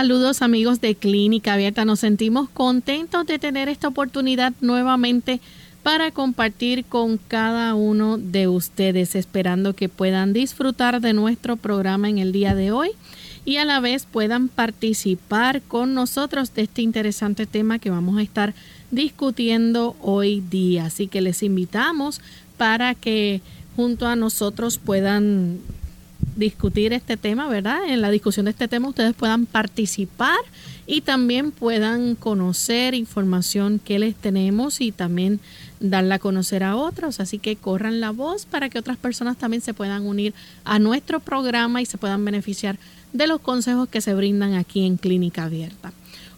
Saludos amigos de Clínica Abierta, nos sentimos contentos de tener esta oportunidad nuevamente para compartir con cada uno de ustedes, esperando que puedan disfrutar de nuestro programa en el día de hoy y a la vez puedan participar con nosotros de este interesante tema que vamos a estar discutiendo hoy día. Así que les invitamos para que junto a nosotros puedan discutir este tema, ¿verdad? En la discusión de este tema ustedes puedan participar y también puedan conocer información que les tenemos y también darla a conocer a otros. Así que corran la voz para que otras personas también se puedan unir a nuestro programa y se puedan beneficiar de los consejos que se brindan aquí en Clínica Abierta.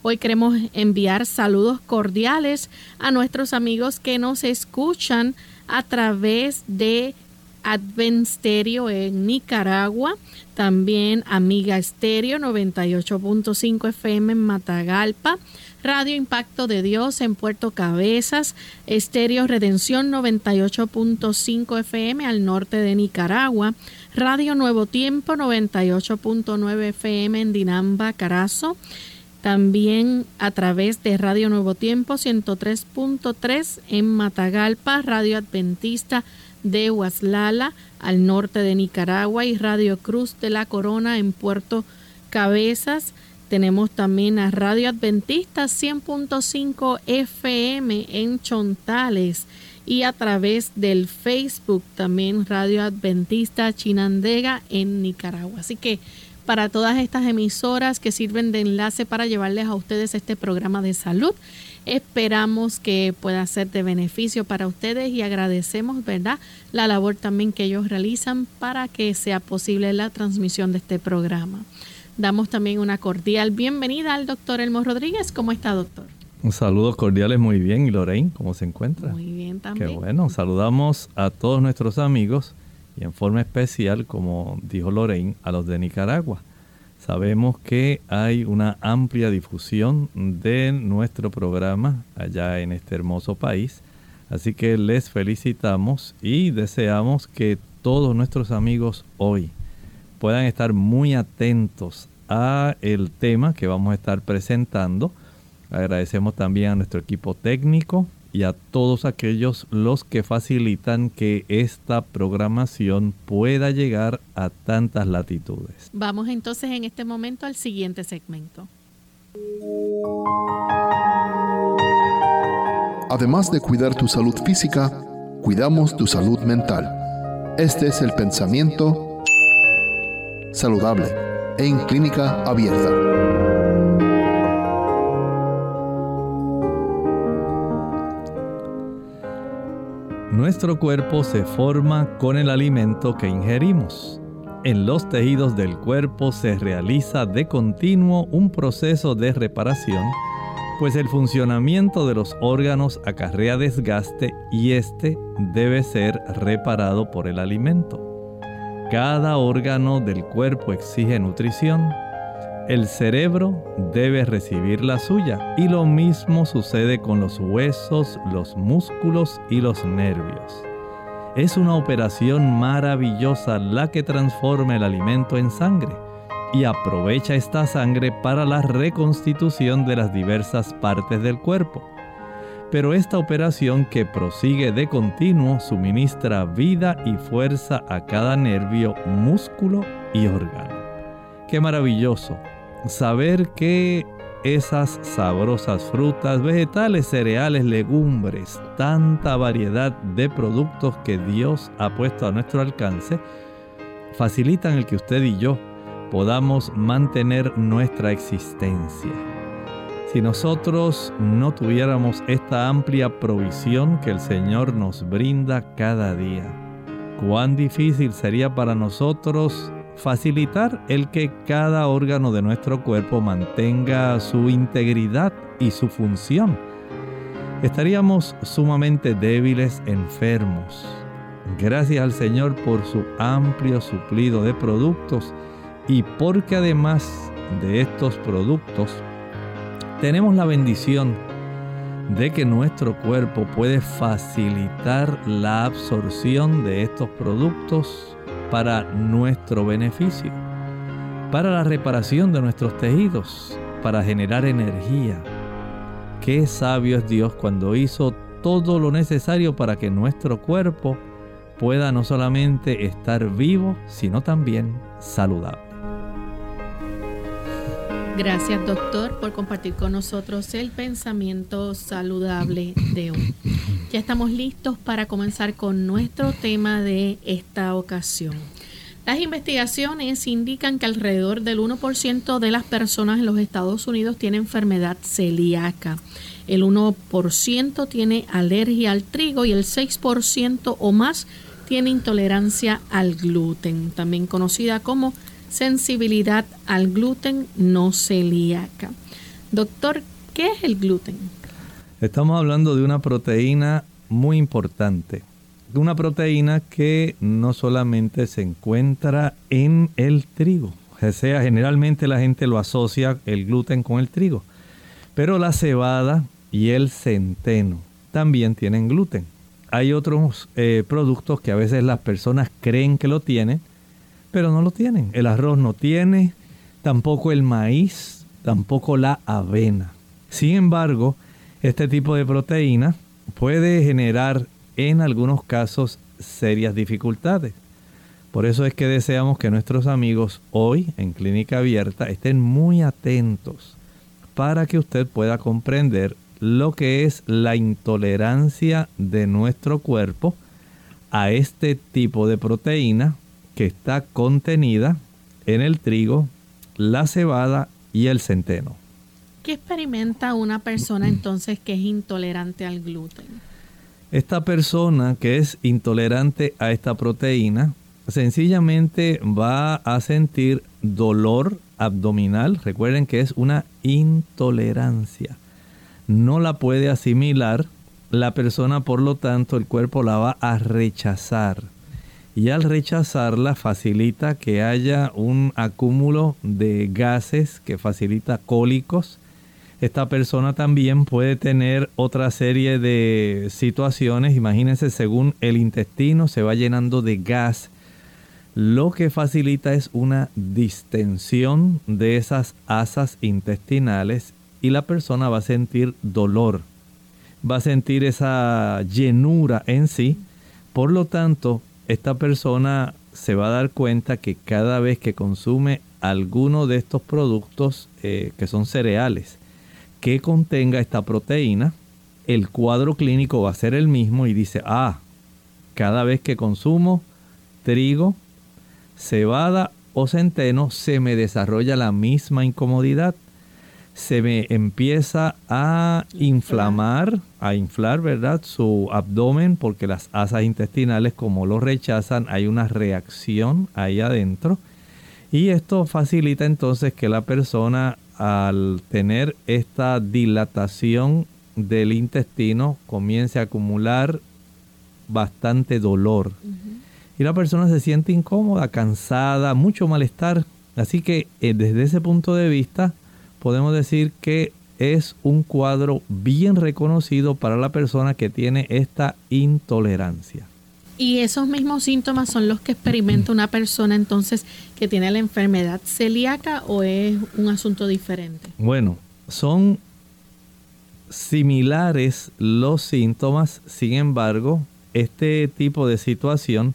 Hoy queremos enviar saludos cordiales a nuestros amigos que nos escuchan a través de Advent Stereo en Nicaragua, también Amiga Stereo 98.5 FM en Matagalpa, Radio Impacto de Dios en Puerto Cabezas, Estéreo Redención 98.5 FM al norte de Nicaragua, Radio Nuevo Tiempo 98.9 FM en Dinamba, Carazo, también a través de Radio Nuevo Tiempo 103.3 en Matagalpa, Radio Adventista de Huaslala al norte de Nicaragua y Radio Cruz de la Corona en Puerto Cabezas. Tenemos también a Radio Adventista 100.5 FM en Chontales y a través del Facebook también Radio Adventista Chinandega en Nicaragua. Así que para todas estas emisoras que sirven de enlace para llevarles a ustedes este programa de salud, esperamos que pueda ser de beneficio para ustedes y agradecemos, ¿verdad?, la labor también que ellos realizan para que sea posible la transmisión de este programa. Damos también una cordial bienvenida al doctor Elmo Rodríguez. ¿Cómo está, doctor? Un saludo cordiales, muy bien. ¿Y Lorraine, cómo se encuentra? Muy bien también. Qué bueno. Saludamos a todos nuestros amigos y en forma especial, como dijo Lorraine, a los de Nicaragua. Sabemos que hay una amplia difusión de nuestro programa allá en este hermoso país. Así que les felicitamos y deseamos que todos nuestros amigos hoy puedan estar muy atentos a el tema que vamos a estar presentando Agradecemos también a nuestro equipo técnico y a todos aquellos los que facilitan que esta programación pueda llegar a tantas latitudes. Vamos entonces en este momento al siguiente segmento. Además de cuidar tu salud física, cuidamos tu salud mental. Este es el pensamiento saludable en clínica abierta. Nuestro cuerpo se forma con el alimento que ingerimos. En los tejidos del cuerpo se realiza de continuo un proceso de reparación, pues el funcionamiento de los órganos acarrea desgaste y este debe ser reparado por el alimento. Cada órgano del cuerpo exige nutrición, el cerebro debe recibir la suya y lo mismo sucede con los huesos, los músculos y los nervios. Es una operación maravillosa la que transforma el alimento en sangre y aprovecha esta sangre para la reconstitución de las diversas partes del cuerpo. Pero esta operación que prosigue de continuo suministra vida y fuerza a cada nervio, músculo y órgano. Qué maravilloso saber que esas sabrosas frutas, vegetales, cereales, legumbres, tanta variedad de productos que Dios ha puesto a nuestro alcance, facilitan el que usted y yo podamos mantener nuestra existencia. Si nosotros no tuviéramos esta amplia provisión que el Señor nos brinda cada día, cuán difícil sería para nosotros facilitar el que cada órgano de nuestro cuerpo mantenga su integridad y su función. Estaríamos sumamente débiles, enfermos. Gracias al Señor por su amplio suplido de productos y porque además de estos productos tenemos la bendición de que nuestro cuerpo puede facilitar la absorción de estos productos para nuestro beneficio, para la reparación de nuestros tejidos, para generar energía. Qué sabio es Dios cuando hizo todo lo necesario para que nuestro cuerpo pueda no solamente estar vivo, sino también saludable. Gracias doctor por compartir con nosotros el pensamiento saludable de hoy. Ya estamos listos para comenzar con nuestro tema de esta ocasión. Las investigaciones indican que alrededor del 1% de las personas en los Estados Unidos tiene enfermedad celíaca. El 1% tiene alergia al trigo y el 6% o más tiene intolerancia al gluten, también conocida como sensibilidad al gluten no celíaca. Doctor, ¿qué es el gluten? Estamos hablando de una proteína muy importante. Una proteína que no solamente se encuentra en el trigo. O sea, generalmente la gente lo asocia el gluten con el trigo. Pero la cebada y el centeno también tienen gluten. Hay otros eh, productos que a veces las personas creen que lo tienen, pero no lo tienen. El arroz no tiene, tampoco el maíz, tampoco la avena. Sin embargo, este tipo de proteína puede generar en algunos casos serias dificultades. Por eso es que deseamos que nuestros amigos hoy en Clínica Abierta estén muy atentos para que usted pueda comprender lo que es la intolerancia de nuestro cuerpo a este tipo de proteína que está contenida en el trigo, la cebada y el centeno. ¿Qué experimenta una persona entonces que es intolerante al gluten? Esta persona que es intolerante a esta proteína sencillamente va a sentir dolor abdominal. Recuerden que es una intolerancia. No la puede asimilar. La persona, por lo tanto, el cuerpo la va a rechazar y al rechazarla facilita que haya un acúmulo de gases que facilita cólicos. Esta persona también puede tener otra serie de situaciones, imagínense, según el intestino se va llenando de gas, lo que facilita es una distensión de esas asas intestinales y la persona va a sentir dolor, va a sentir esa llenura en sí, por lo tanto, esta persona se va a dar cuenta que cada vez que consume alguno de estos productos eh, que son cereales que contenga esta proteína, el cuadro clínico va a ser el mismo y dice, ah, cada vez que consumo trigo, cebada o centeno, se me desarrolla la misma incomodidad se me empieza a inflamar, a inflar, ¿verdad? Su abdomen porque las asas intestinales como lo rechazan hay una reacción ahí adentro y esto facilita entonces que la persona al tener esta dilatación del intestino comience a acumular bastante dolor. Y la persona se siente incómoda, cansada, mucho malestar. Así que eh, desde ese punto de vista, podemos decir que es un cuadro bien reconocido para la persona que tiene esta intolerancia. Y esos mismos síntomas son los que experimenta una persona entonces que tiene la enfermedad celíaca o es un asunto diferente? Bueno, son similares los síntomas, sin embargo, este tipo de situación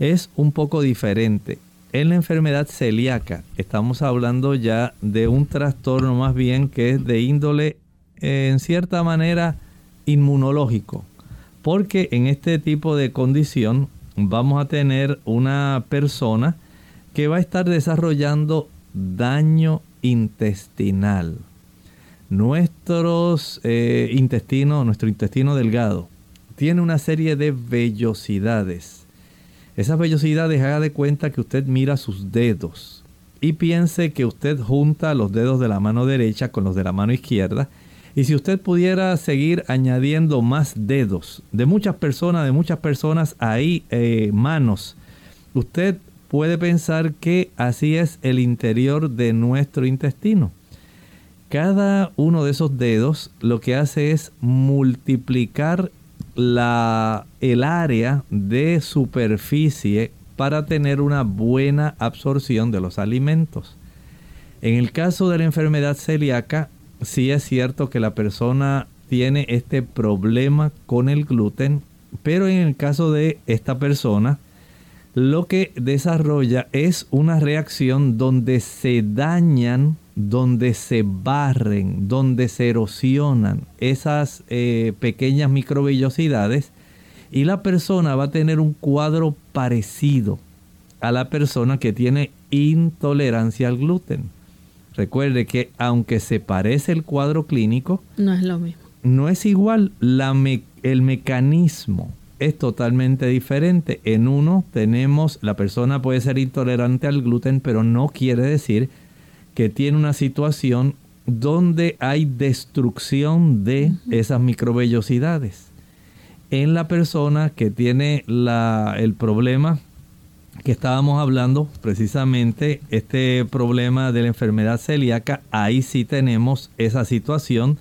es un poco diferente. En la enfermedad celíaca estamos hablando ya de un trastorno más bien que es de índole en cierta manera inmunológico, porque en este tipo de condición vamos a tener una persona que va a estar desarrollando daño intestinal. Nuestros eh, intestinos, nuestro intestino delgado, tiene una serie de vellosidades Esas vellosidades haga de cuenta que usted mira sus dedos y piense que usted junta los dedos de la mano derecha con los de la mano izquierda. Y si usted pudiera seguir añadiendo más dedos de muchas personas, de muchas personas ahí, eh, manos, usted puede pensar que así es el interior de nuestro intestino. Cada uno de esos dedos lo que hace es multiplicar la, el área de superficie para tener una buena absorción de los alimentos. En el caso de la enfermedad celíaca, sí es cierto que la persona tiene este problema con el gluten, pero en el caso de esta persona, lo que desarrolla es una reacción donde se dañan, donde se barren, donde se erosionan esas eh, pequeñas microvellosidades y la persona va a tener un cuadro parecido a la persona que tiene intolerancia al gluten. Recuerde que aunque se parece el cuadro clínico, no es lo mismo. No es igual, la el mecanismo es totalmente diferente. En uno tenemos, la persona puede ser intolerante al gluten, pero no quiere decir que tiene una situación donde hay destrucción de esas microvellosidades. En la persona que tiene el problema que estábamos hablando, precisamente este problema de la enfermedad celíaca, ahí sí tenemos esa situación.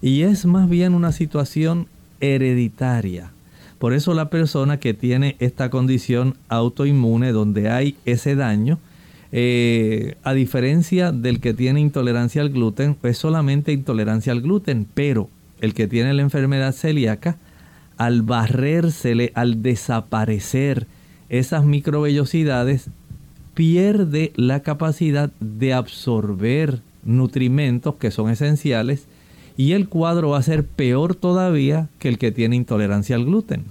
Y es más bien una situación hereditaria. Por eso la persona que tiene esta condición autoinmune donde hay ese daño, eh, a diferencia del que tiene intolerancia al gluten, es solamente intolerancia al gluten, pero el que tiene la enfermedad celíaca, al barrérsele, al desaparecer esas microvellosidades, pierde la capacidad de absorber nutrimentos que son esenciales y el cuadro va a ser peor todavía que el que tiene intolerancia al gluten.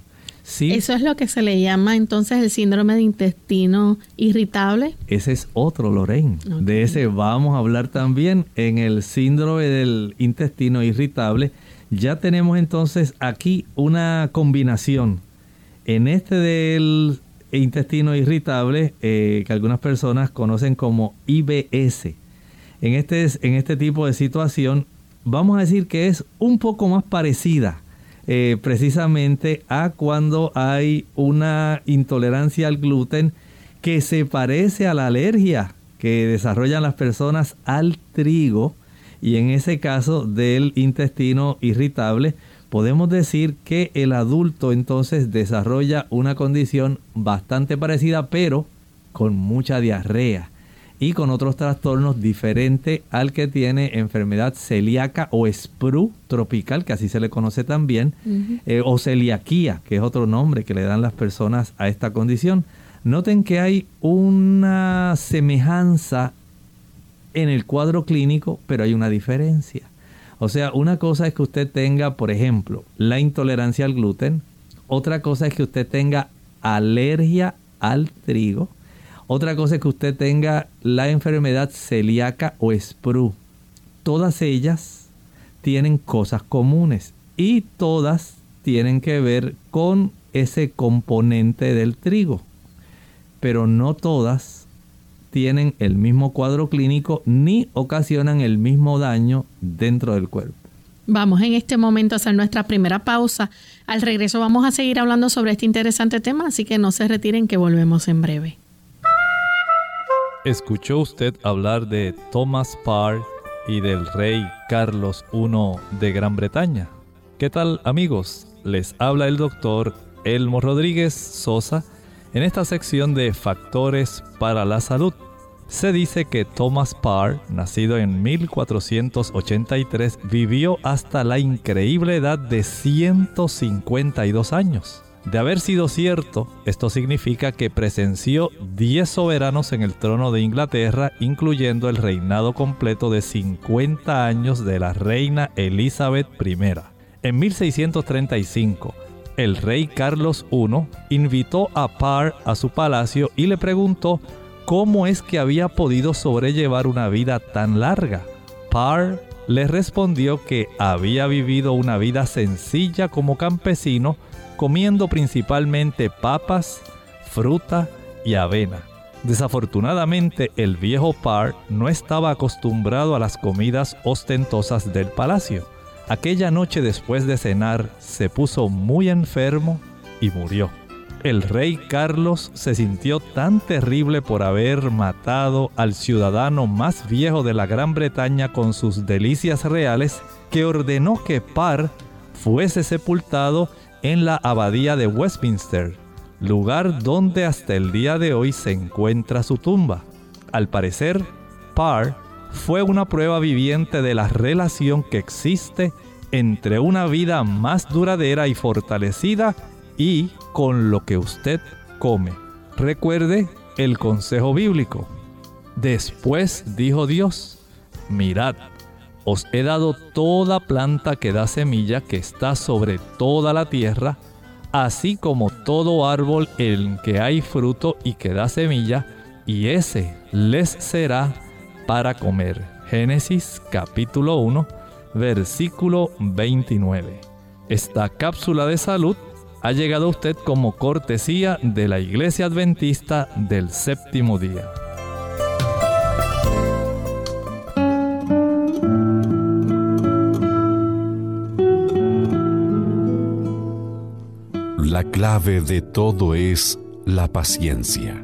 ¿Sí? Eso es lo que se le llama entonces el síndrome de intestino irritable. Ese es otro, Lorraine. De ese vamos a hablar también en el síndrome del intestino irritable ya tenemos entonces aquí una combinación. En este del intestino irritable, eh, que algunas personas conocen como IBS, en este, en este tipo de situación, vamos a decir que es un poco más parecida eh, precisamente a cuando hay una intolerancia al gluten que se parece a la alergia que desarrollan las personas al trigo. Y en ese caso del intestino irritable, podemos decir que el adulto entonces desarrolla una condición bastante parecida, pero con mucha diarrea y con otros trastornos diferentes al que tiene enfermedad celíaca o SPRU tropical, que así se le conoce también, eh, o celiaquía, que es otro nombre que le dan las personas a esta condición. Noten que hay una semejanza en el cuadro clínico, pero hay una diferencia. O sea, una cosa es que usted tenga, por ejemplo, la intolerancia al gluten, otra cosa es que usted tenga alergia al trigo, otra cosa es que usted tenga la enfermedad celíaca o SPRU. Todas ellas tienen cosas comunes y todas tienen que ver con ese componente del trigo, pero no todas tienen el mismo cuadro clínico ni ocasionan el mismo daño dentro del cuerpo. Vamos en este momento a hacer nuestra primera pausa. Al regreso vamos a seguir hablando sobre este interesante tema, así que no se retiren que volvemos en breve. ¿Escuchó usted hablar de Thomas Parr y del rey Carlos I de Gran Bretaña? ¿Qué tal amigos? Les habla el doctor Elmo Rodríguez Sosa en esta sección de factores para la salud. Se dice que Thomas Parr, nacido en 1483, vivió hasta la increíble edad de 152 años. De haber sido cierto, esto significa que presenció 10 soberanos en el trono de Inglaterra, incluyendo el reinado completo de 50 años de la reina Elizabeth I. En 1635, el rey Carlos I invitó a Parr a su palacio y le preguntó cómo es que había podido sobrellevar una vida tan larga. Parr le respondió que había vivido una vida sencilla como campesino, comiendo principalmente papas, fruta y avena. Desafortunadamente, el viejo Parr no estaba acostumbrado a las comidas ostentosas del palacio. Aquella noche después de cenar se puso muy enfermo y murió. El rey Carlos se sintió tan terrible por haber matado al ciudadano más viejo de la Gran Bretaña con sus delicias reales que ordenó que Parr fuese sepultado en la abadía de Westminster, lugar donde hasta el día de hoy se encuentra su tumba. Al parecer, Parr fue una prueba viviente de la relación que existe entre una vida más duradera y fortalecida y con lo que usted come. Recuerde el consejo bíblico. Después dijo Dios, mirad, os he dado toda planta que da semilla que está sobre toda la tierra, así como todo árbol en que hay fruto y que da semilla, y ese les será para comer. Génesis capítulo 1, versículo 29. Esta cápsula de salud ha llegado a usted como cortesía de la Iglesia Adventista del Séptimo Día. La clave de todo es la paciencia.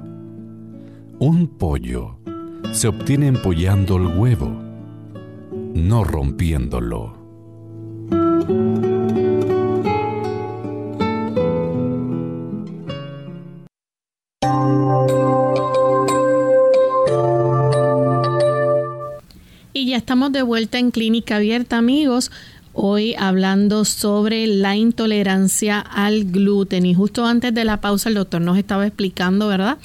Un pollo se obtiene empollando el huevo, no rompiéndolo. Y ya estamos de vuelta en Clínica Abierta, amigos. Hoy hablando sobre la intolerancia al gluten. Y justo antes de la pausa el doctor nos estaba explicando, ¿verdad?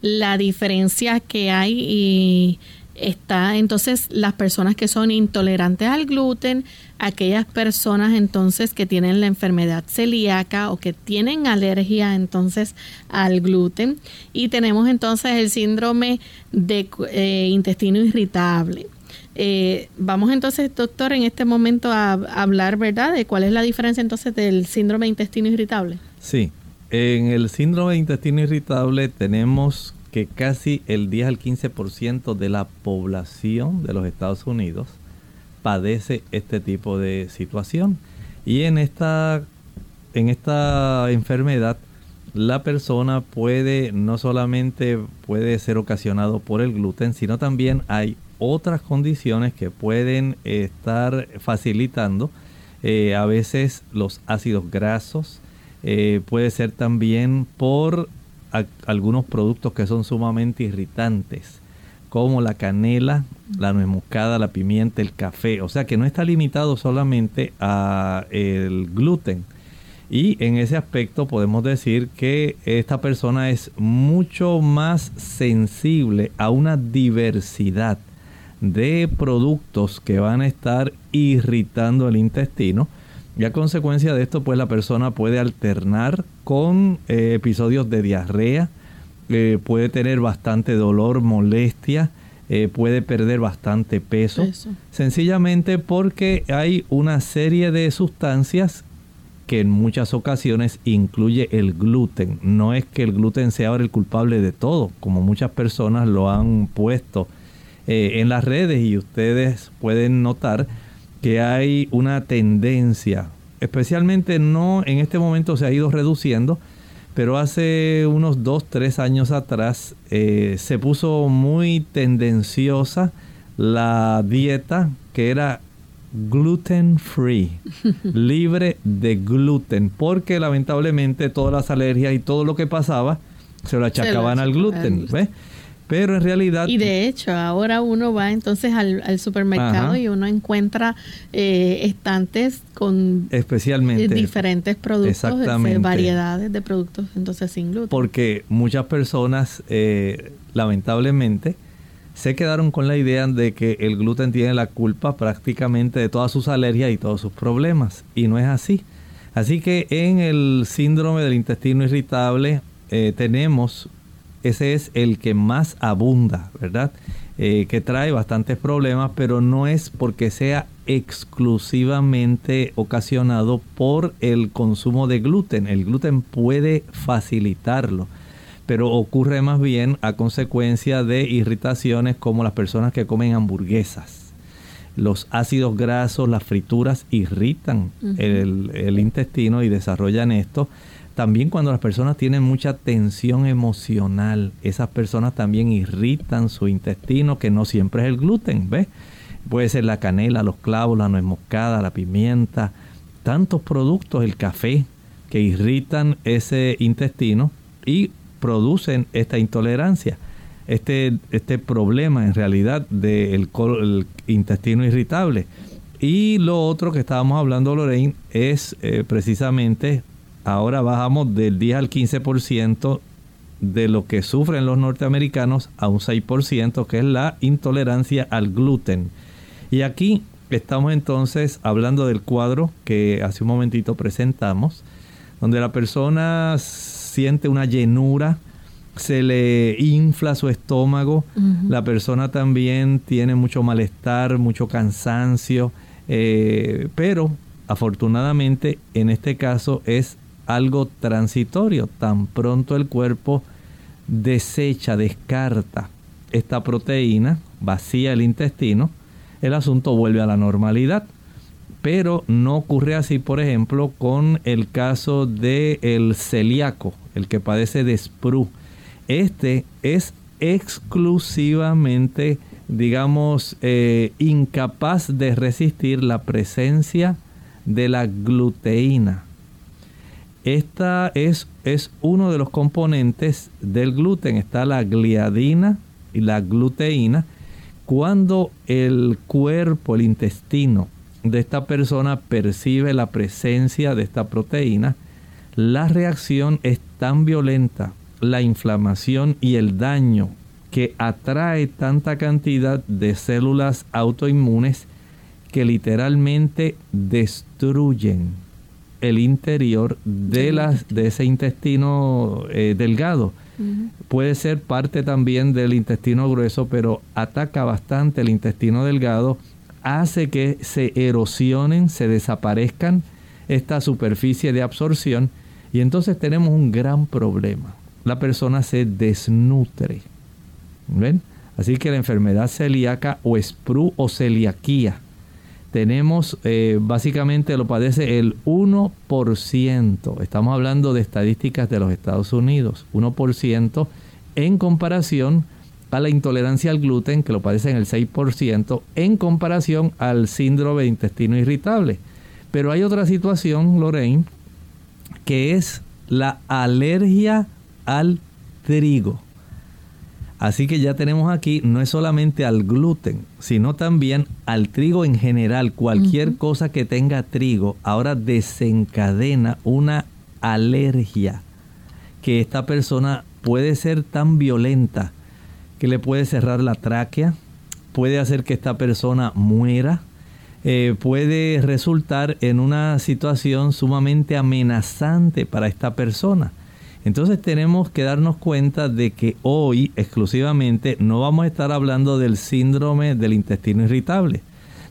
La diferencia que hay y está entonces las personas que son intolerantes al gluten, aquellas personas entonces que tienen la enfermedad celíaca o que tienen alergia entonces al gluten y tenemos entonces el síndrome de eh, intestino irritable. Eh, vamos entonces, doctor, en este momento a, hablar, ¿verdad?, de cuál es la diferencia entonces del síndrome de intestino irritable. Sí, en el síndrome de intestino irritable tenemos que casi el 10 al 15% de la población de los Estados Unidos padece este tipo de situación. Y en esta, en esta enfermedad, la persona puede, no solamente puede ser ocasionado por el gluten, sino también hay otras condiciones que pueden estar facilitando eh, a veces los ácidos grasos, eh, puede ser también por algunos productos que son sumamente irritantes, como la canela, la nuez moscada, la pimienta, el café. O sea que no está limitado solamente a el gluten. Y en ese aspecto podemos decir que esta persona es mucho más sensible a una diversidad de productos que van a estar irritando el intestino. Y a consecuencia de esto, pues la persona puede alternar con eh, episodios de diarrea, eh, puede tener bastante dolor, molestia, eh, puede perder bastante peso, sencillamente porque hay una serie de sustancias que en muchas ocasiones incluye el gluten. No es que el gluten sea ahora el culpable de todo, como muchas personas lo han puesto en las redes y ustedes pueden notar que hay una tendencia, especialmente no en este momento se ha ido reduciendo, pero hace unos 2, 3 años atrás eh, se puso muy tendenciosa la dieta que era gluten free, libre de gluten, porque lamentablemente todas las alergias y todo lo que pasaba se lo achacaban al gluten. ¿ves? Pero en realidad... Y de hecho, ahora uno va entonces al, supermercado y uno encuentra eh, estantes con especialmente diferentes productos, de variedades de productos entonces sin gluten. Porque muchas personas, eh, lamentablemente, se quedaron con la idea de que el gluten tiene la culpa prácticamente de todas sus alergias y todos sus problemas. Y no es así. Así que en el síndrome del intestino irritable eh, tenemos ese es el que más abunda, ¿verdad? Eh, que trae bastantes problemas, pero no es porque sea exclusivamente ocasionado por el consumo de gluten. El gluten puede facilitarlo, pero ocurre más bien a consecuencia de irritaciones como las personas que comen hamburguesas. Los ácidos grasos, las frituras irritan el, el intestino y desarrollan esto. También cuando las personas tienen mucha tensión emocional, esas personas también irritan su intestino, que no siempre es el gluten, ¿ves? Puede ser la canela, los clavos, la nuez moscada, la pimienta, tantos productos, el café, que irritan ese intestino y producen esta intolerancia. Este, este problema en realidad del intestino irritable. Y lo otro que estábamos hablando, Lorraine, es eh, precisamente, ahora bajamos del 10 al 15% de lo que sufren los norteamericanos a un 6%, que es la intolerancia al gluten. Y aquí estamos entonces hablando del cuadro que hace un momentito presentamos, donde la persona siente una llenura, se le infla su estómago, la persona también tiene mucho malestar, mucho cansancio, eh, pero afortunadamente en este caso es algo transitorio, tan pronto el cuerpo desecha, descarta esta proteína, vacía el intestino, el asunto vuelve a la normalidad pero no ocurre así, por ejemplo, con el caso del el celíaco, el que padece de SPRU. Este es exclusivamente, digamos, eh, incapaz de resistir la presencia de la gluteína. Esta es, es uno de los componentes del gluten. Está la gliadina y la gluteína. Cuando el cuerpo, el intestino, de esta persona percibe la presencia de esta proteína, la reacción es tan violenta, la inflamación y el daño que atrae tanta cantidad de células autoinmunes que literalmente destruyen el interior de, las, de ese intestino eh, delgado. Puede ser parte también del intestino grueso, pero ataca bastante el intestino delgado hace que se erosionen, se desaparezcan esta superficie de absorción y entonces tenemos un gran problema. La persona se desnutre. ¿Ven? Así que la enfermedad celíaca o SPRU o celiaquía, tenemos eh, básicamente lo padece el 1%. Estamos hablando de estadísticas de los Estados Unidos. 1% en comparación a la intolerancia al gluten, que lo padecen el 6%, en comparación al síndrome de intestino irritable. Pero hay otra situación, Lorraine, que es la alergia al trigo. Así que ya tenemos aquí, no es solamente al gluten, sino también al trigo en general. Cualquier cosa que tenga trigo ahora desencadena una alergia que esta persona puede ser tan violenta que le puede cerrar la tráquea, puede hacer que esta persona muera, eh, puede resultar en una situación sumamente amenazante para esta persona. Entonces tenemos que darnos cuenta de que hoy exclusivamente no vamos a estar hablando del síndrome del intestino irritable,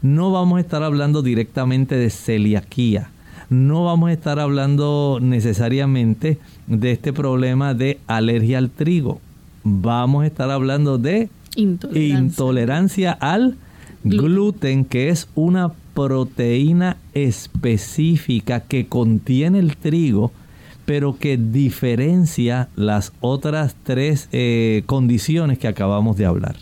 no vamos a estar hablando directamente de celiaquía, no vamos a estar hablando necesariamente de este problema de alergia al trigo. Vamos a estar hablando de intolerancia, al gluten, que es una proteína específica que contiene el trigo, pero que diferencia las otras tres eh, condiciones que acabamos de hablar.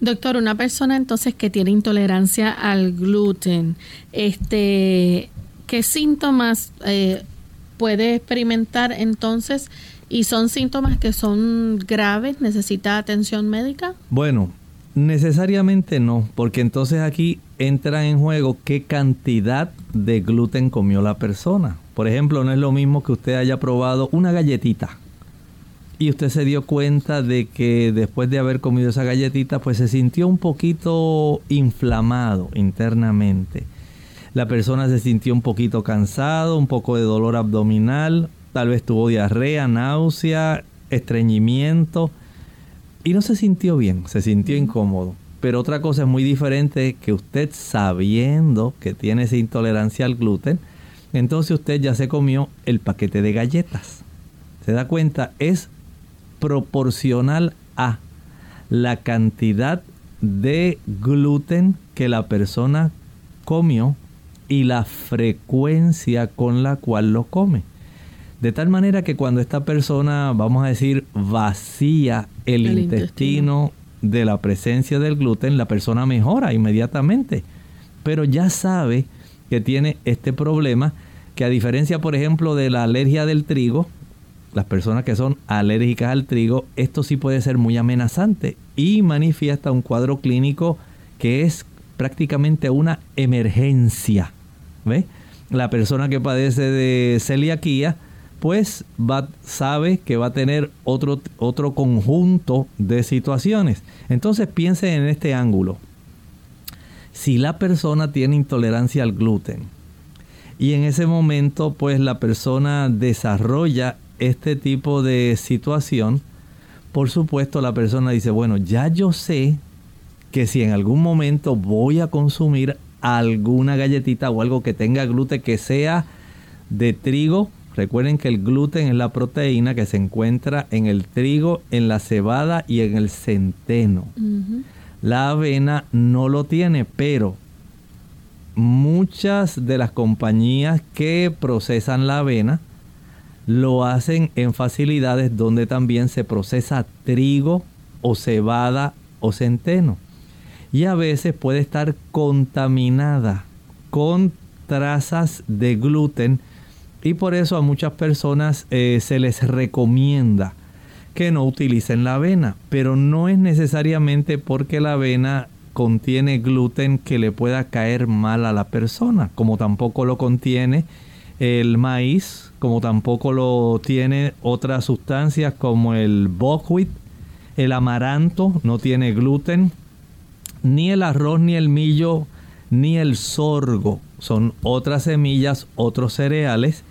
Doctor, una persona entonces que tiene intolerancia al gluten, este, ¿qué síntomas eh, puede experimentar entonces ¿Y son síntomas que son graves? ¿Necesita atención médica? Bueno, necesariamente no, porque entonces aquí entra en juego qué cantidad de gluten comió la persona. Por ejemplo, no es lo mismo que usted haya probado una galletita y usted se dio cuenta de que después de haber comido esa galletita, pues se sintió un poquito inflamado internamente. La persona se sintió un poquito cansado, un poco de dolor abdominal, tal vez tuvo diarrea, náusea, estreñimiento y no se sintió bien, se sintió incómodo. Pero otra cosa es muy diferente que usted sabiendo que tiene esa intolerancia al gluten, entonces usted ya se comió el paquete de galletas. ¿Se da cuenta? Es proporcional a la cantidad de gluten que la persona comió y la frecuencia con la cual lo come. De tal manera que cuando esta persona, vamos a decir, vacía el, intestino, de la presencia del gluten, la persona mejora inmediatamente. Pero ya sabe que tiene este problema, que a diferencia, por ejemplo, de la alergia del trigo, las personas que son alérgicas al trigo, esto sí puede ser muy amenazante y manifiesta un cuadro clínico que es prácticamente una emergencia. ¿Ve? La persona que padece de celiaquía, pues va, sabe que va a tener otro, otro conjunto de situaciones. Entonces piense en este ángulo. Si la persona tiene intolerancia al gluten y en ese momento pues la persona desarrolla este tipo de situación, por supuesto la persona dice, bueno, ya yo sé que si en algún momento voy a consumir alguna galletita o algo que tenga gluten que sea de trigo, recuerden que el gluten es la proteína que se encuentra en el trigo, en la cebada y en el centeno. La avena no lo tiene, pero muchas de las compañías que procesan la avena lo hacen en facilidades donde también se procesa trigo o cebada o centeno. Y a veces puede estar contaminada con trazas de gluten y por eso a muchas personas eh, se les recomienda que no utilicen la avena, pero no es necesariamente porque la avena contiene gluten que le pueda caer mal a la persona, como tampoco lo contiene el maíz, como tampoco lo tiene otras sustancias como el buckwheat, el amaranto no tiene gluten, ni el arroz, ni el millo, ni el sorgo. Son otras semillas, otros cereales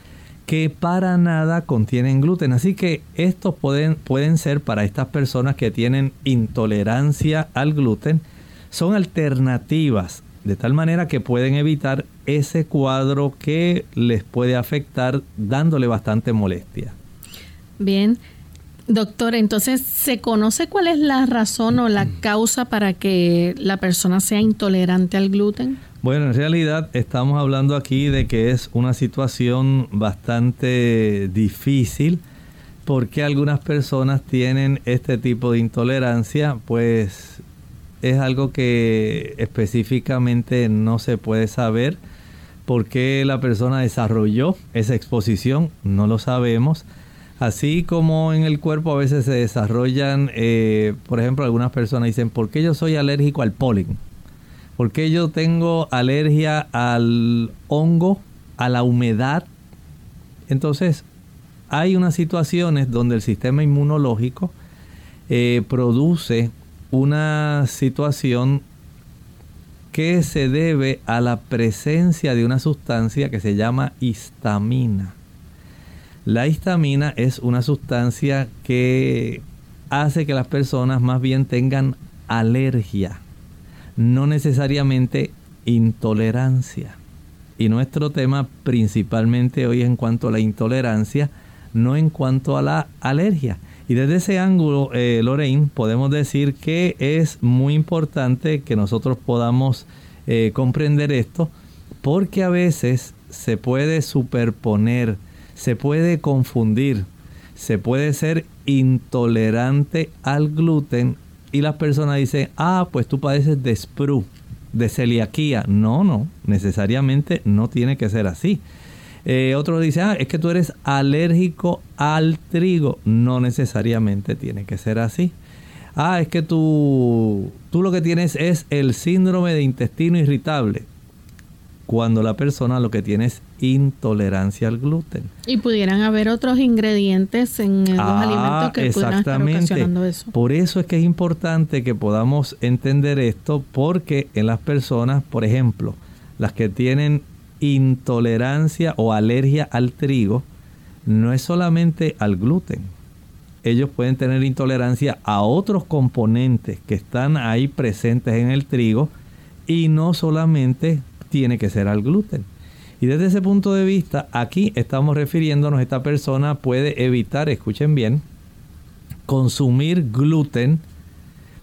que para nada contienen gluten. Así que estos pueden, pueden ser para estas personas que tienen intolerancia al gluten, son alternativas de tal manera que pueden evitar ese cuadro que les puede afectar dándole bastante molestia. Bien, doctor, entonces, ¿se conoce cuál es la razón o la mm. causa para que la persona sea intolerante al gluten? Bueno, en realidad estamos hablando aquí de que es una situación bastante difícil porque algunas personas tienen este tipo de intolerancia, pues es algo que específicamente no se puede saber. ¿Por qué la persona desarrolló esa exposición? No lo sabemos. Así como en el cuerpo a veces se desarrollan, eh, por ejemplo, algunas personas dicen, ¿por qué yo soy alérgico al polen? ¿Por qué yo tengo alergia al hongo, a la humedad? Entonces, hay unas situaciones donde el sistema inmunológico eh, produce una situación que se debe a la presencia de una sustancia que se llama histamina. La histamina es una sustancia que hace que las personas más bien tengan alergia, no necesariamente intolerancia. Y nuestro tema principalmente hoy en cuanto a la intolerancia, no en cuanto a la alergia. Y desde ese ángulo, eh, Lorraine, podemos decir que es muy importante que nosotros podamos eh, comprender esto, porque a veces se puede superponer, se puede confundir, se puede ser intolerante al gluten y las personas dicen, ah, pues tú padeces de SPRU, de celiaquía. No, no, necesariamente no tiene que ser así. Eh, otro dice, ah, es que tú eres alérgico al trigo. No necesariamente tiene que ser así. Ah, es que tú, tú lo que tienes es el síndrome de intestino irritable. Cuando la persona lo que tiene es intolerancia al gluten. Y pudieran haber otros ingredientes en los ah, alimentos que pudieran estar ocasionando eso. Por eso es que es importante que podamos entender esto, porque en las personas, por ejemplo, las que tienen intolerancia o alergia al trigo no es solamente al gluten. Ellos pueden tener intolerancia a otros componentes que están ahí presentes en el trigo y no solamente tiene que ser al gluten. Y desde ese punto de vista, aquí estamos refiriéndonos, esta persona puede evitar, escuchen bien, consumir gluten,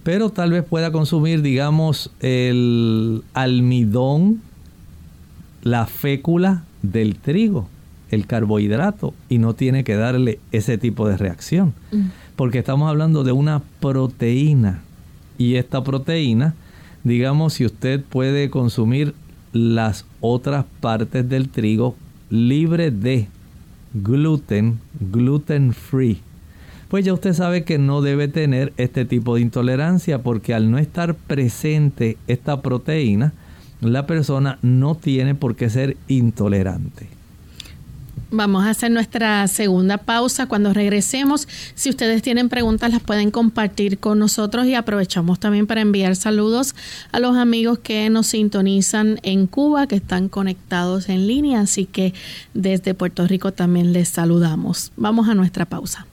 pero tal vez pueda consumir, digamos, el almidón, la fécula del trigo, el carbohidrato, y no tiene que darle ese tipo de reacción, mm. porque estamos hablando de una proteína, y esta proteína, digamos, si usted puede consumir las otras partes del trigo libre de gluten, gluten free, pues ya usted sabe que no debe tener este tipo de intolerancia porque al no estar presente esta proteína, la persona no tiene por qué ser intolerante. Vamos a hacer nuestra segunda pausa. Cuando regresemos, si ustedes tienen preguntas, las pueden compartir con nosotros y aprovechamos también para enviar saludos a los amigos que nos sintonizan en Cuba, que están conectados en línea. Así que desde Puerto Rico también les saludamos. Vamos a nuestra pausa.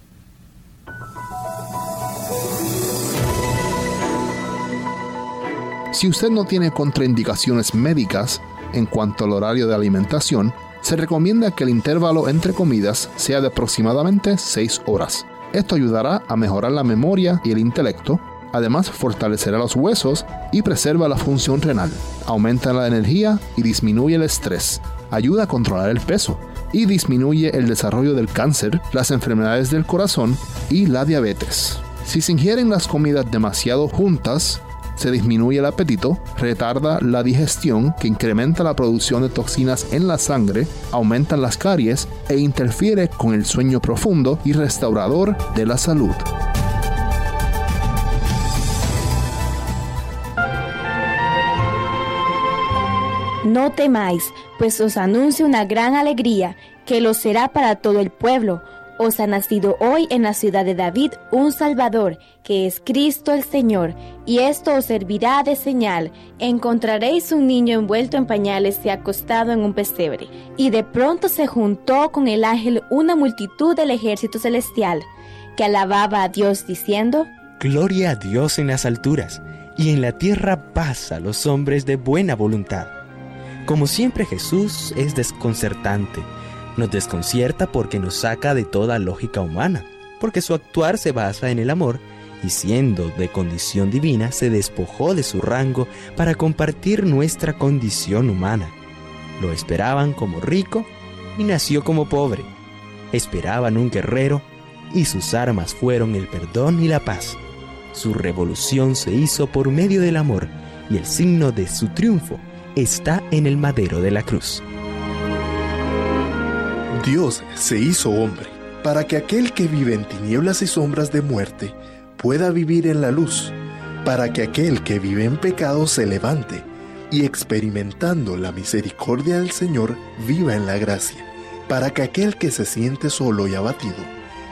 Si usted no tiene contraindicaciones médicas en cuanto al horario de alimentación, se recomienda que el intervalo entre comidas sea de aproximadamente 6 horas. Esto ayudará a mejorar la memoria y el intelecto, además fortalecerá los huesos y preserva la función renal, aumenta la energía y disminuye el estrés, ayuda a controlar el peso y disminuye el desarrollo del cáncer, las enfermedades del corazón y la diabetes. Si se ingieren las comidas demasiado juntas, se disminuye el apetito, retarda la digestión que incrementa la producción de toxinas en la sangre, aumenta las caries e interfiere con el sueño profundo y restaurador de la salud. No temáis, pues os anuncio una gran alegría, que lo será para todo el pueblo os ha nacido hoy en la ciudad de David un Salvador, que es Cristo el Señor, y esto os servirá de señal. Encontraréis un niño envuelto en pañales y acostado en un pesebre. Y de pronto se juntó con el ángel una multitud del ejército celestial, que alababa a Dios diciendo, Gloria a Dios en las alturas, y en la tierra paz a los hombres de buena voluntad. Como siempre Jesús es desconcertante nos desconcierta porque nos saca de toda lógica humana, porque su actuar se basa en el amor y siendo de condición divina se despojó de su rango para compartir nuestra condición humana. Lo esperaban como rico y nació como pobre. Esperaban un guerrero y sus armas fueron el perdón y la paz. Su revolución se hizo por medio del amor y el signo de su triunfo está en el madero de la cruz. Dios se hizo hombre para que aquel que vive en tinieblas y sombras de muerte pueda vivir en la luz, para que aquel que vive en pecado se levante y experimentando la misericordia del Señor viva en la gracia, para que aquel que se siente solo y abatido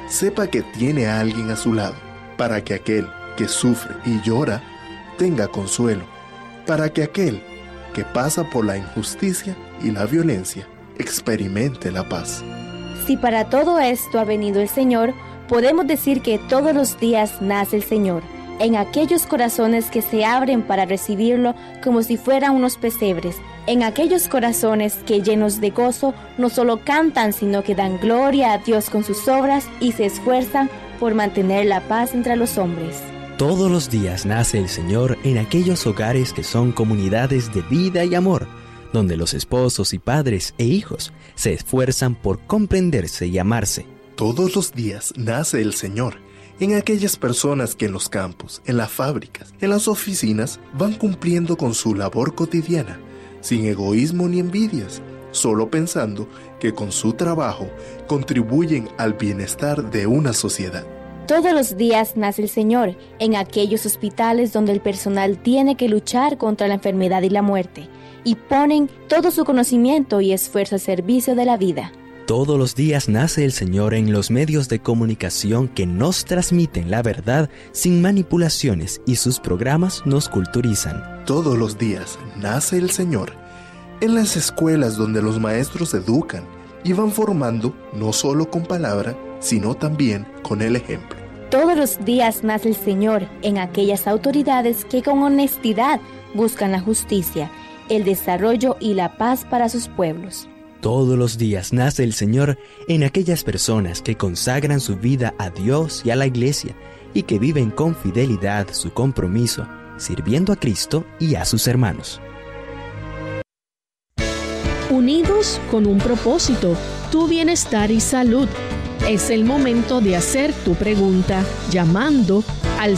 sepa que tiene a alguien a su lado, para que aquel que sufre y llora tenga consuelo, para que aquel que pasa por la injusticia y la violencia experimente la paz. Si para todo esto ha venido el Señor, podemos decir que todos los días nace el Señor, en aquellos corazones que se abren para recibirlo como si fueran unos pesebres, en aquellos corazones que llenos de gozo no solo cantan, sino que dan gloria a Dios con sus obras y se esfuerzan por mantener la paz entre los hombres. Todos los días nace el Señor en aquellos hogares que son comunidades de vida y amor donde los esposos y padres e hijos se esfuerzan por comprenderse y amarse. Todos los días nace el Señor en aquellas personas que en los campos, en las fábricas, en las oficinas van cumpliendo con su labor cotidiana, sin egoísmo ni envidias, solo pensando que con su trabajo contribuyen al bienestar de una sociedad. Todos los días nace el Señor en aquellos hospitales donde el personal tiene que luchar contra la enfermedad y la muerte y ponen todo su conocimiento y esfuerzo al servicio de la vida. Todos los días nace el Señor en los medios de comunicación que nos transmiten la verdad sin manipulaciones y sus programas nos culturizan. Todos los días nace el Señor en las escuelas donde los maestros educan y van formando no solo con palabra, sino también con el ejemplo. Todos los días nace el Señor en aquellas autoridades que con honestidad buscan la justicia el desarrollo y la paz para sus pueblos. Todos los días nace el Señor en aquellas personas que consagran su vida a Dios y a la iglesia y que viven con fidelidad su compromiso, sirviendo a Cristo y a sus hermanos. Unidos con un propósito, tu bienestar y salud. Es el momento de hacer tu pregunta llamando al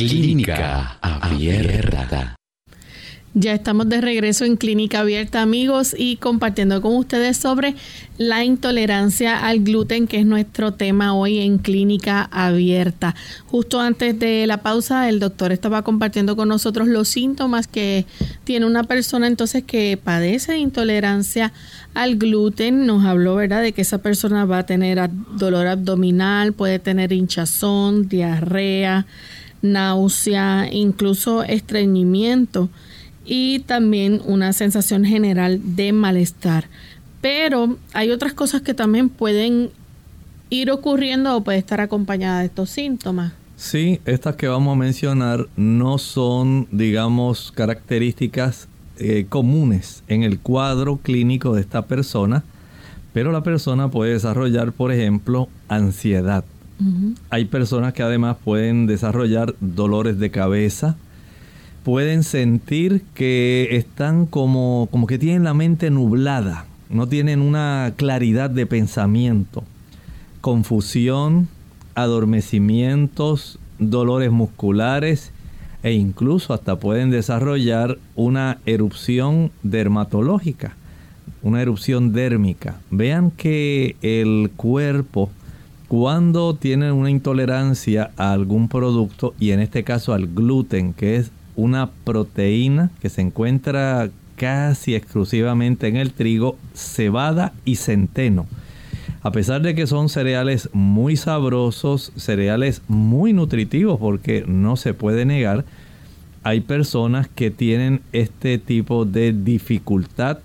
Clínica Abierta. Ya estamos de regreso en Clínica Abierta, amigos, y compartiendo con ustedes sobre la intolerancia al gluten, que es nuestro tema hoy en Clínica Abierta. Justo antes de la pausa, el doctor estaba compartiendo con nosotros los síntomas que tiene una persona entonces que padece intolerancia al gluten. Nos habló, ¿verdad?, de que esa persona va a tener dolor abdominal, puede tener hinchazón, diarrea, náusea, incluso estreñimiento y también una sensación general de malestar. Pero hay otras cosas que también pueden ir ocurriendo o puede estar acompañada de estos síntomas. Sí, estas que vamos a mencionar no son, digamos, características eh, comunes en el cuadro clínico de esta persona, pero la persona puede desarrollar, por ejemplo, ansiedad. Hay personas que además pueden desarrollar dolores de cabeza, pueden sentir que están como, como que tienen la mente nublada, no tienen una claridad de pensamiento, confusión, adormecimientos, dolores musculares e incluso hasta pueden desarrollar una erupción dermatológica, una erupción dérmica. Vean que el cuerpo cuando tiene una intolerancia a algún producto y en este caso al gluten, que es una proteína que se encuentra casi exclusivamente en el trigo, cebada y centeno. A pesar de que son cereales muy sabrosos, cereales muy nutritivos, porque no se puede negar, hay personas que tienen este tipo de dificultad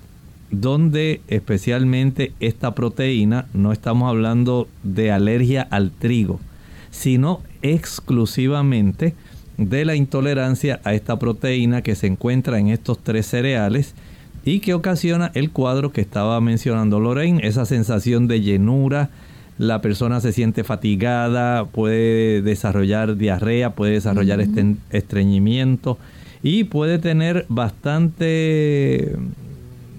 donde especialmente esta proteína, no estamos hablando de alergia al trigo, sino exclusivamente de la intolerancia a esta proteína que se encuentra en estos tres cereales y que ocasiona el cuadro que estaba mencionando Lorraine, esa sensación de llenura, la persona se siente fatigada, puede desarrollar diarrea, puede desarrollar estreñimiento y puede tener bastante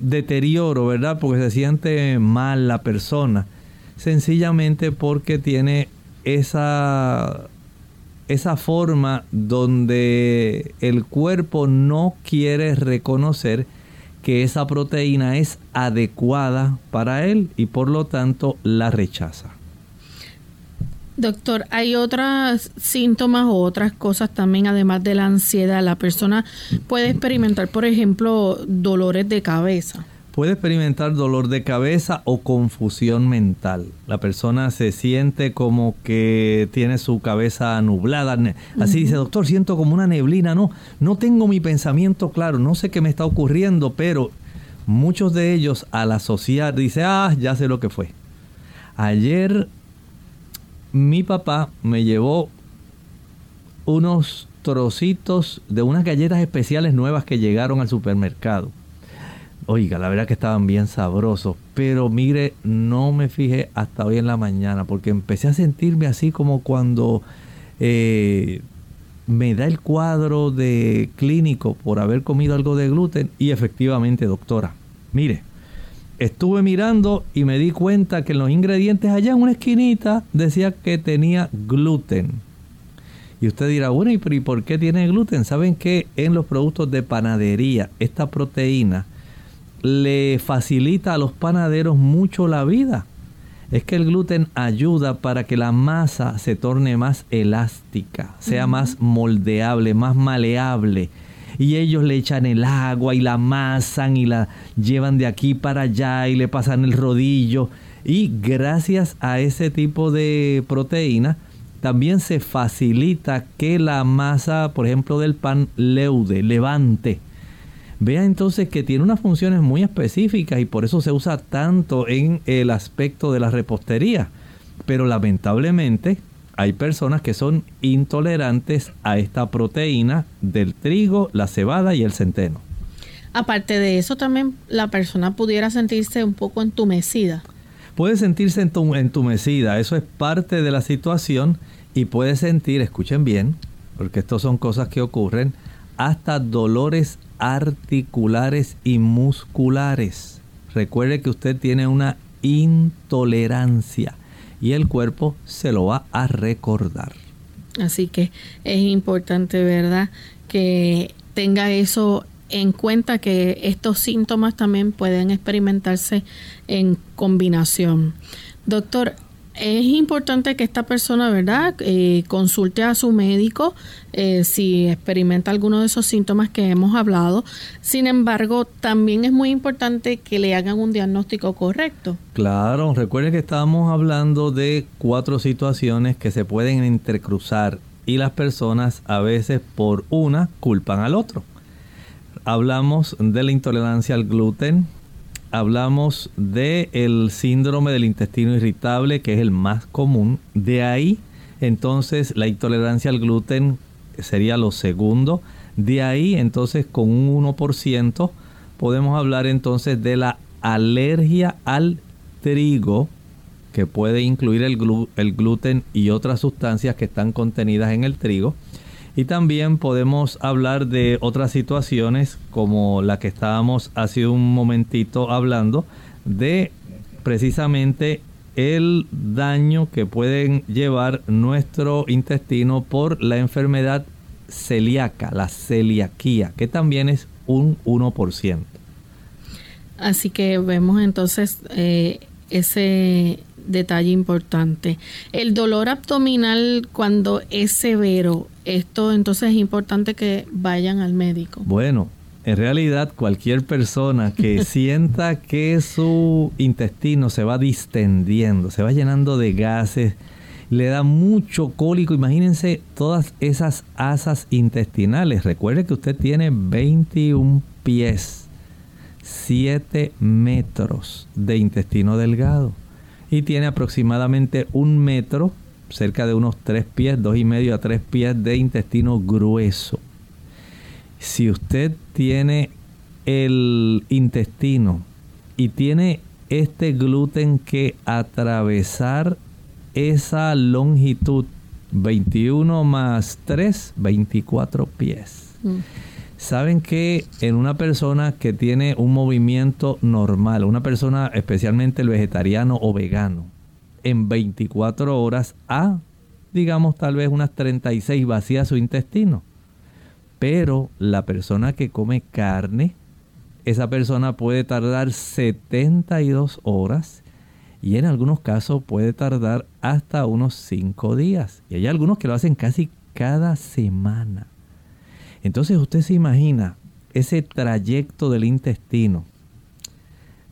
deterioro, ¿verdad? Porque se siente mal la persona, sencillamente porque tiene esa esa forma donde el cuerpo no quiere reconocer que esa proteína es adecuada para él y por lo tanto la rechaza. Doctor, hay otros síntomas o otras cosas también, además de la ansiedad. La persona puede experimentar, por ejemplo, dolores de cabeza puede experimentar dolor de cabeza o confusión mental. La persona se siente como que tiene su cabeza nublada. Así dice, doctor, siento como una neblina. No, no tengo mi pensamiento claro, no sé qué me está ocurriendo, pero muchos de ellos al asociar, dice, ah, ya sé lo que fue. Ayer mi papá me llevó unos trocitos de unas galletas especiales nuevas que llegaron al supermercado. Oiga, la verdad que estaban bien sabrosos, pero mire, no me fijé hasta hoy en la mañana porque empecé a sentirme así como cuando eh, me da el cuadro de clínico por haber comido algo de gluten y efectivamente, doctora, mire, estuve mirando y me di cuenta que en los ingredientes allá en una esquinita decía que tenía gluten. Y usted dirá, bueno, ¿y por qué tiene gluten? ¿Saben que en los productos de panadería esta proteína le facilita a los panaderos mucho la vida. Es que el gluten ayuda para que la masa se torne más elástica, sea más moldeable, más maleable. Y ellos le echan el agua y la amasan y la llevan de aquí para allá y le pasan el rodillo. Y gracias a ese tipo de proteína, también se facilita que la masa, por ejemplo, del pan leude, levante. Vea entonces que tiene unas funciones muy específicas y por eso se usa tanto en el aspecto de la repostería. Pero lamentablemente hay personas que son intolerantes a esta proteína del trigo, la cebada y el centeno. Aparte de eso, también la persona pudiera sentirse un poco entumecida. Puede sentirse entumecida, eso es parte de la situación y puede sentir, escuchen bien, porque estas son cosas que ocurren, hasta dolores articulares y musculares. Recuerde que usted tiene una intolerancia y el cuerpo se lo va a recordar. Así que es importante, ¿verdad? Que tenga eso en cuenta que estos síntomas también pueden experimentarse en combinación. Doctor, es importante que esta persona, ¿verdad?, eh, consulte a su médico eh, si experimenta alguno de esos síntomas que hemos hablado. Sin embargo, también es muy importante que le hagan un diagnóstico correcto. Claro, recuerde que estábamos hablando de cuatro situaciones que se pueden entrecruzar y las personas a veces por una culpan al otro. Hablamos de la intolerancia al gluten, hablamos del el síndrome del intestino irritable, que es el más común. De ahí, entonces, la intolerancia al gluten sería lo segundo. De ahí, entonces, con un 1%, podemos hablar entonces de la alergia al trigo, que puede incluir el, el gluten y otras sustancias que están contenidas en el trigo. Y también podemos hablar de otras situaciones como la que estábamos hace un momentito hablando de precisamente el daño que pueden llevar nuestro intestino por la enfermedad celíaca, la celiaquía, que también es un 1%. Así que vemos entonces eh, ese detalle importante. El dolor abdominal cuando es severo, esto entonces es importante que vayan al médico. Bueno, en realidad cualquier persona que sienta que su intestino se va distendiendo, se va llenando de gases, le da mucho cólico, imagínense todas esas asas intestinales. Recuerde que usted tiene 21 pies, 7 metros de intestino delgado y tiene aproximadamente un metro, cerca de unos tres pies, dos y medio a tres pies de intestino grueso. Si usted tiene el intestino y tiene este gluten que atravesar esa longitud 21 más 3, 24 pies. Mm. Saben que en una persona que tiene un movimiento normal, una persona especialmente el vegetariano o vegano, en 24 horas a, digamos, tal vez unas 36 vacía su intestino. Pero la persona que come carne, esa persona puede tardar 72 horas y en algunos casos puede tardar hasta unos 5 días. Y hay algunos que lo hacen casi cada semana. Entonces usted se imagina ese trayecto del intestino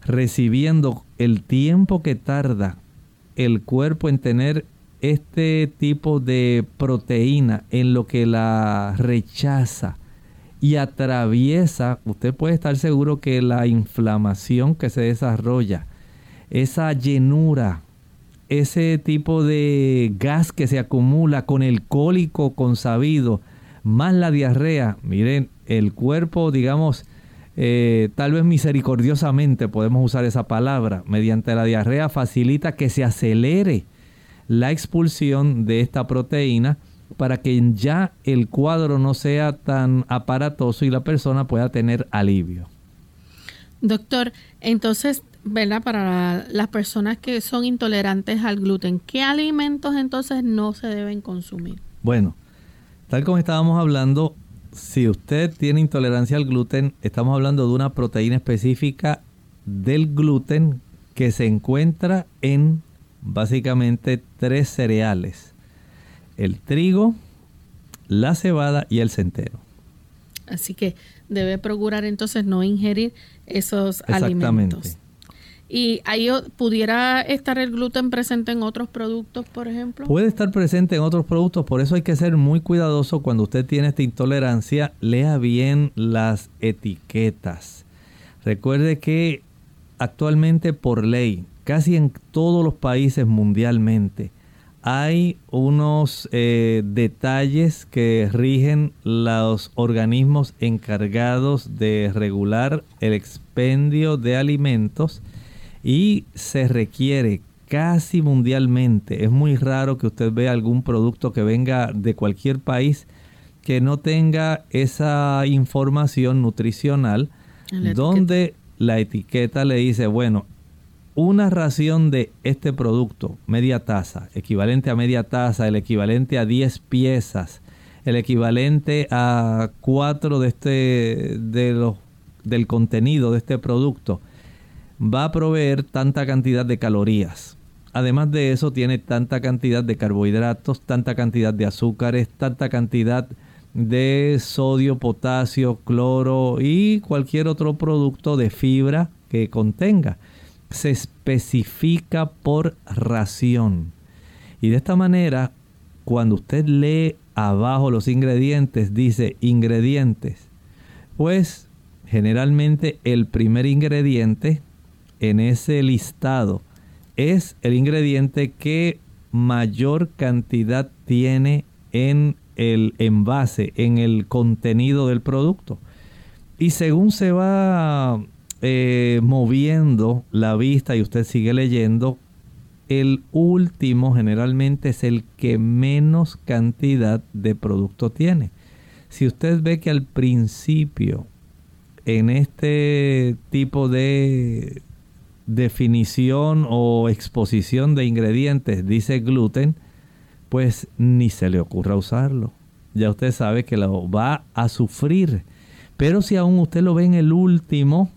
recibiendo el tiempo que tarda el cuerpo en tener este tipo de proteína en lo que la rechaza y atraviesa, usted puede estar seguro que la inflamación que se desarrolla, esa llenura, ese tipo de gas que se acumula con el cólico consabido, más la diarrea, miren, el cuerpo, digamos, eh, tal vez misericordiosamente podemos usar esa palabra, mediante la diarrea facilita que se acelere la expulsión de esta proteína para que ya el cuadro no sea tan aparatoso y la persona pueda tener alivio. Doctor, entonces, ¿verdad? Para las personas que son intolerantes al gluten, ¿qué alimentos entonces no se deben consumir? Bueno, Tal como estábamos hablando, si usted tiene intolerancia al gluten, estamos hablando de una proteína específica del gluten que se encuentra en básicamente tres cereales. El trigo, la cebada y el centeno. Así que debe procurar entonces no ingerir esos alimentos. ¿Y ahí pudiera estar el gluten presente en otros productos, por ejemplo? Puede estar presente en otros productos, por eso hay que ser muy cuidadoso cuando usted tiene esta intolerancia. Lea bien las etiquetas. Recuerde que actualmente por ley, casi en todos los países mundialmente, hay unos eh, detalles que rigen los organismos encargados de regular el expendio de alimentos y se requiere casi mundialmente. Es muy raro que usted vea algún producto que venga de cualquier país que no tenga esa información nutricional donde la etiqueta le dice, bueno, una ración de este producto, media taza, equivalente a media taza, el equivalente a 10 piezas, el equivalente a 4 de este, de los, del contenido de este producto, va a proveer tanta cantidad de calorías. Además de eso, tiene tanta cantidad de carbohidratos, tanta cantidad de azúcares, tanta cantidad de sodio, potasio, cloro y cualquier otro producto de fibra que contenga se especifica por ración. Y de esta manera, cuando usted lee abajo los ingredientes, dice ingredientes, pues generalmente el primer ingrediente en ese listado es el ingrediente que mayor cantidad tiene en el envase, en el contenido del producto. Y según se va eh, moviendo la vista y usted sigue leyendo, el último generalmente es el que menos cantidad de producto tiene. Si usted ve que al principio en este tipo de definición o exposición de ingredientes dice gluten, pues ni se le ocurra usarlo. Ya usted sabe que lo va a sufrir. Pero si aún usted lo ve en el último,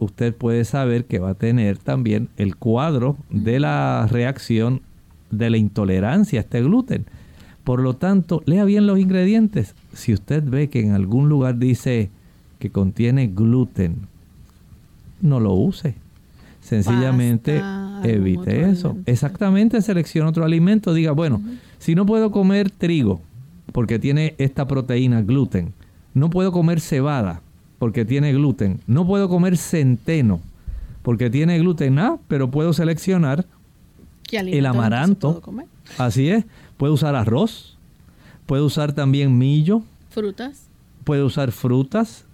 usted puede saber que va a tener también el cuadro de la reacción de la intolerancia a este gluten. Por lo tanto, lea bien los ingredientes. Si usted ve que en algún lugar dice que contiene gluten, no lo use. Sencillamente evite eso. Exactamente, seleccione otro alimento. Diga, bueno, si no puedo comer trigo porque tiene esta proteína gluten, no puedo comer cebada porque tiene gluten. No puedo comer centeno porque tiene gluten, ah, pero puedo seleccionar el amaranto. Así es. Puedo usar arroz. Puedo usar también millo. Frutas. Puedo usar frutas.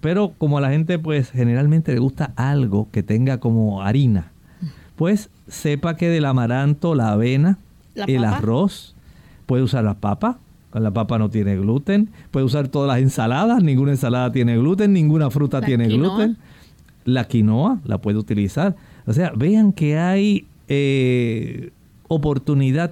Pero como a la gente pues generalmente le gusta algo que tenga como harina, pues sepa que del amaranto, la avena, el arroz, puede usar la papa, la papa no tiene gluten. Puede usar todas las ensaladas. Ninguna ensalada tiene gluten. Ninguna fruta tiene gluten. La quinoa la puede utilizar. O sea, vean que hay eh, oportunidad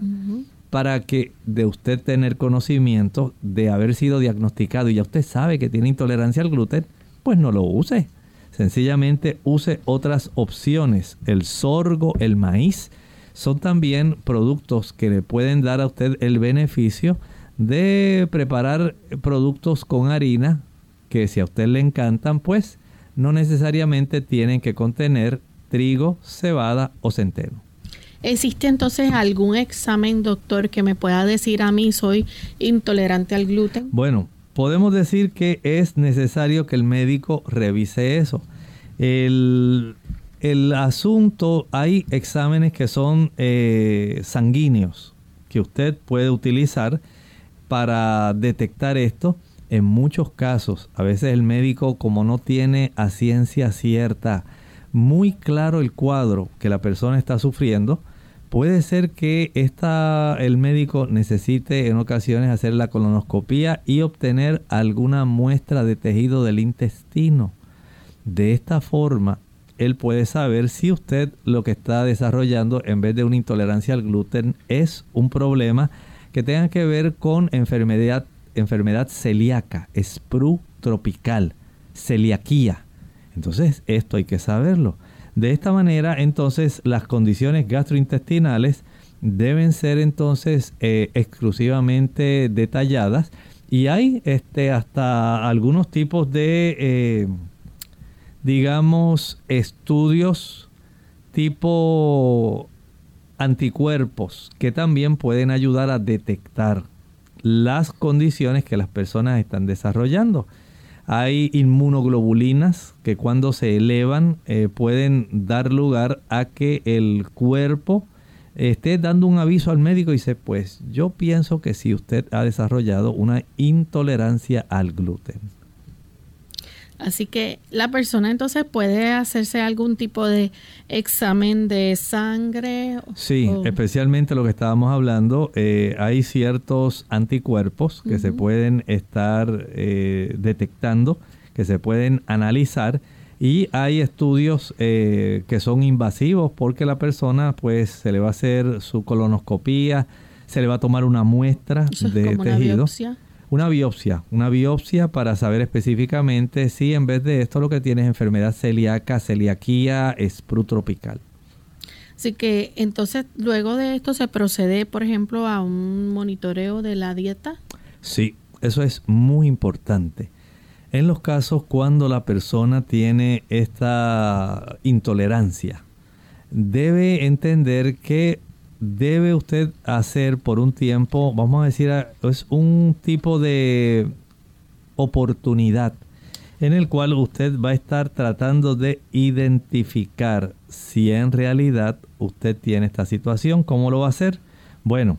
para que de usted tener conocimiento de haber sido diagnosticado y ya usted sabe que tiene intolerancia al gluten, pues no lo use. Sencillamente use otras opciones. El sorgo, el maíz, son también productos que le pueden dar a usted el beneficio de preparar productos con harina que si a usted le encantan, pues no necesariamente tienen que contener trigo, cebada o centeno. ¿Existe entonces algún examen, doctor, que me pueda decir a mí soy intolerante al gluten? Bueno, podemos decir que es necesario que el médico revise eso. El, asunto, hay exámenes que son eh, sanguíneos que usted puede utilizar para detectar esto. En muchos casos, a veces el médico como no tiene a ciencia cierta muy claro el cuadro que la persona está sufriendo, puede ser que el médico necesite en ocasiones hacer la colonoscopia y obtener alguna muestra de tejido del intestino. De esta forma, él puede saber si usted lo que está desarrollando en vez de una intolerancia al gluten es un problema que tengan que ver con enfermedad, enfermedad celíaca, sprue tropical, celiaquía. Entonces, esto hay que saberlo. De esta manera, entonces, las condiciones gastrointestinales deben ser entonces eh, exclusivamente detalladas Y hay este, hasta algunos tipos de, eh, digamos, estudios tipo anticuerpos que también pueden ayudar a detectar las condiciones que las personas están desarrollando. Hay inmunoglobulinas que cuando se elevan eh, pueden dar lugar a que el cuerpo esté dando un aviso al médico y dice, pues yo pienso que si usted ha desarrollado una intolerancia al gluten. Así que la persona entonces puede hacerse algún tipo de examen de sangre. Sí, especialmente lo que estábamos hablando, eh, hay ciertos anticuerpos que se pueden estar eh, detectando, que se pueden analizar y hay estudios eh, que son invasivos porque la persona pues se le va a hacer su colonoscopía, se le va a tomar una muestra de tejido. Una biopsia, una biopsia para saber específicamente si en vez de esto lo que tiene es enfermedad celíaca, celiaquía, sprue tropical. Así que entonces luego de esto se procede, por ejemplo, a un monitoreo de la dieta. Sí, eso es muy importante. En los casos cuando la persona tiene esta intolerancia, debe entender que debe usted hacer por un tiempo, vamos a decir, es un tipo de oportunidad en el cual usted va a estar tratando de identificar si en realidad usted tiene esta situación. ¿Cómo lo va a hacer? Bueno,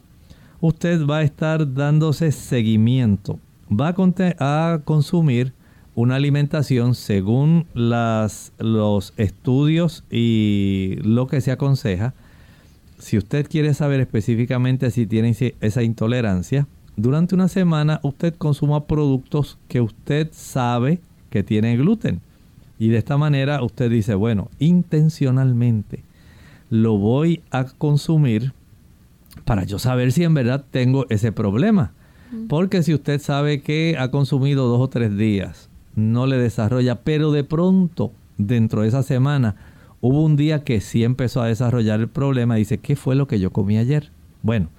usted va a estar dándose seguimiento. Va a, consumir una alimentación según los estudios y lo que se aconseja si usted quiere saber específicamente si tiene esa intolerancia, durante una semana usted consuma productos que usted sabe que tienen gluten. Y de esta manera usted dice, bueno, intencionalmente lo voy a consumir para yo saber si en verdad tengo ese problema. Porque si usted sabe que ha consumido dos o tres días, no le desarrolla, pero de pronto, dentro de esa semana, Hubo un día que sí empezó a desarrollar el problema. Dice, ¿qué fue lo que yo comí ayer? Bueno,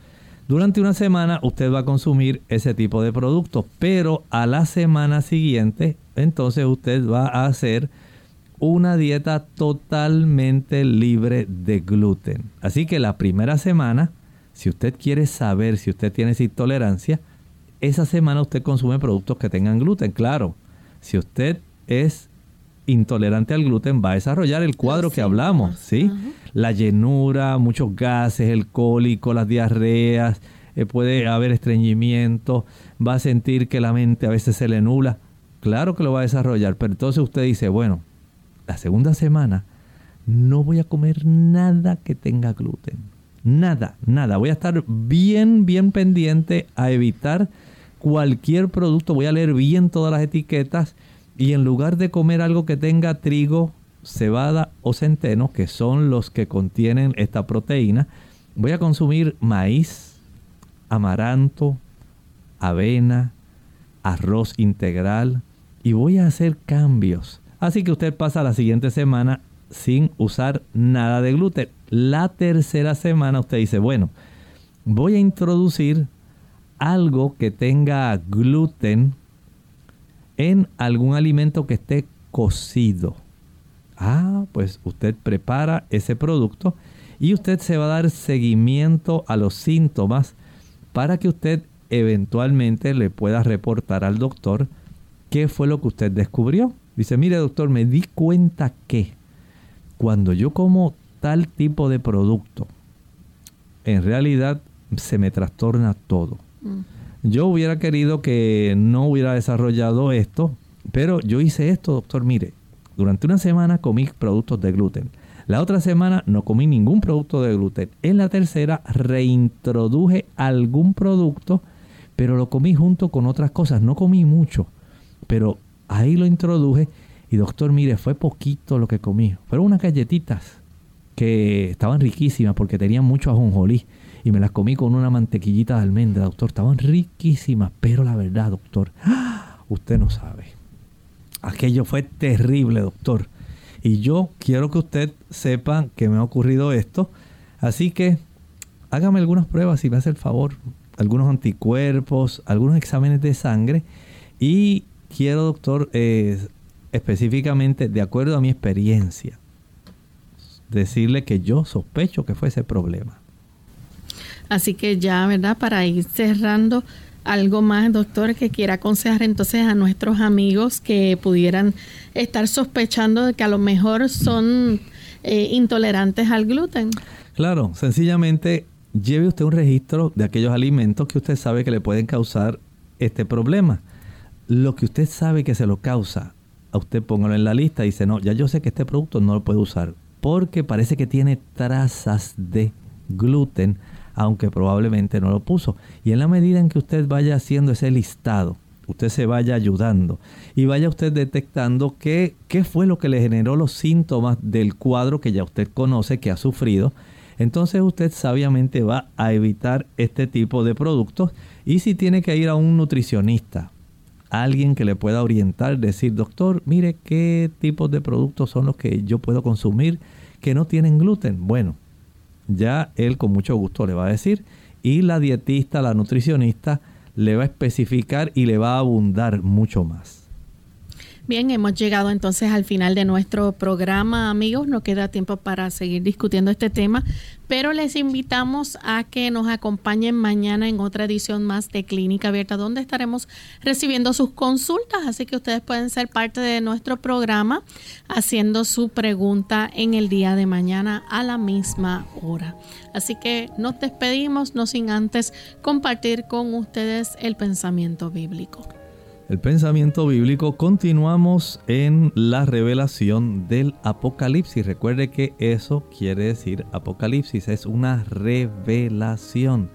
durante una semana usted va a consumir ese tipo de productos, pero a la semana siguiente, entonces usted va a hacer una dieta totalmente libre de gluten. Así que la primera semana, si usted quiere saber si usted tiene esa intolerancia, esa semana usted consume productos que tengan gluten. Claro, si usted es intolerante al gluten va a desarrollar el cuadro que hablamos, ¿sí? La llenura, muchos gases, el cólico, las diarreas, eh, puede haber estreñimiento, va a sentir que la mente a veces se le nula. Claro que lo va a desarrollar, pero entonces usted dice, bueno, la segunda semana no voy a comer nada que tenga gluten. Nada, nada. Voy a estar bien, bien pendiente a evitar cualquier producto. Voy a leer bien todas las etiquetas y en lugar de comer algo que tenga trigo, cebada o centeno, que son los que contienen esta proteína, voy a consumir maíz, amaranto, avena, arroz integral y voy a hacer cambios. Así que usted pasa la siguiente semana sin usar nada de gluten. La tercera semana usted dice, bueno, voy a introducir algo que tenga gluten en algún alimento que esté cocido. Ah, pues usted prepara ese producto y usted se va a dar seguimiento a los síntomas para que usted eventualmente le pueda reportar al doctor qué fue lo que usted descubrió. Dice, mire doctor, me di cuenta que cuando yo como tal tipo de producto, en realidad se me trastorna todo. Mm. Yo hubiera querido que no hubiera desarrollado esto, pero yo hice esto, doctor. Mire, durante una semana comí productos de gluten. La otra semana no comí ningún producto de gluten. En la tercera reintroduje algún producto, pero lo comí junto con otras cosas. No comí mucho, pero ahí lo introduje. Y doctor, mire, fue poquito lo que comí. Fueron unas galletitas que estaban riquísimas porque tenían mucho ajonjolí y me las comí con una mantequillita de almendra, doctor. Estaban riquísimas, pero la verdad, doctor, usted no sabe. Aquello fue terrible, doctor. Y yo quiero que usted sepa que me ha ocurrido esto. Así que hágame algunas pruebas si me hace el favor. algunos anticuerpos, algunos exámenes de sangre y quiero, doctor, eh, específicamente, de acuerdo a mi experiencia, decirle que yo sospecho que fue ese problema. Así que ya, ¿verdad? Para ir cerrando, algo más, doctor, que quiera aconsejar entonces a nuestros amigos que pudieran estar sospechando de que a lo mejor son eh, intolerantes al gluten. Claro, sencillamente lleve usted un registro de aquellos alimentos que usted sabe que le pueden causar este problema. Lo que usted sabe que se lo causa, a usted póngalo en la lista y dice, no, ya yo sé que este producto no lo puedo usar porque parece que tiene trazas de gluten aunque probablemente no lo puso. Y en la medida en que usted vaya haciendo ese listado, usted se vaya ayudando y vaya usted detectando qué, qué fue lo que le generó los síntomas del cuadro que ya usted conoce que ha sufrido, entonces usted sabiamente va a evitar este tipo de productos y si tiene que ir a un nutricionista, alguien que le pueda orientar, decir, doctor, mire qué tipos de productos son los que yo puedo consumir que no tienen gluten. Bueno, ya él con mucho gusto le va a decir y la dietista, la nutricionista le va a especificar y le va a abundar mucho más. Bien, hemos llegado entonces al final de nuestro programa, amigos. No queda tiempo para seguir discutiendo este tema, pero les invitamos a que nos acompañen mañana en otra edición más de Clínica Abierta, donde estaremos recibiendo sus consultas. Así que ustedes pueden ser parte de nuestro programa haciendo su pregunta en el día de mañana a la misma hora. Así que nos despedimos, no sin antes compartir con ustedes el pensamiento bíblico el pensamiento bíblico, continuamos en la revelación del Apocalipsis. Recuerde que eso quiere decir Apocalipsis, es una revelación.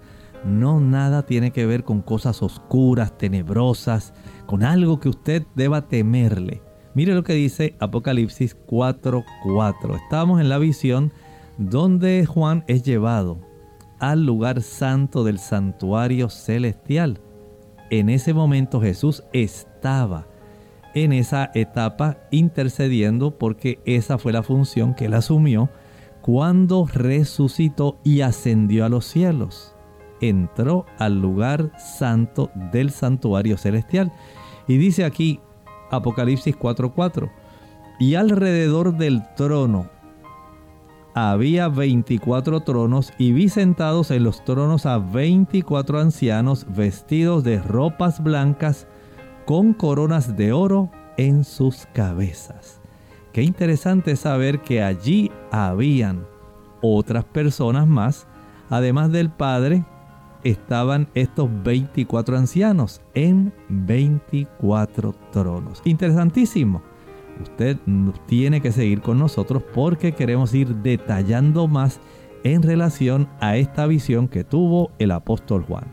No nada tiene que ver con cosas oscuras, tenebrosas, con algo que usted deba temerle. Mire lo que dice Apocalipsis 4:4. Estamos en la visión donde Juan es llevado al lugar santo del santuario celestial en ese momento Jesús estaba en esa etapa intercediendo porque esa fue la función que él asumió cuando resucitó y ascendió a los cielos. Entró al lugar santo del santuario celestial. Y dice aquí Apocalipsis 4:4, y alrededor del trono había 24 tronos y vi sentados en los tronos a 24 ancianos vestidos de ropas blancas con coronas de oro en sus cabezas. Qué interesante saber que allí habían otras personas más, además del Padre, estaban estos 24 ancianos en 24 tronos. Interesantísimo. Usted tiene que seguir con nosotros porque queremos ir detallando más en relación a esta visión que tuvo el apóstol Juan.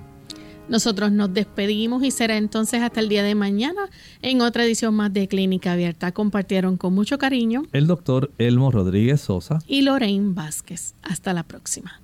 Nosotros nos despedimos y será entonces hasta el día de mañana en otra edición más de Clínica Abierta. Compartieron con mucho cariño el doctor Elmo Rodríguez Sosa y Lorraine Vázquez. Hasta la próxima.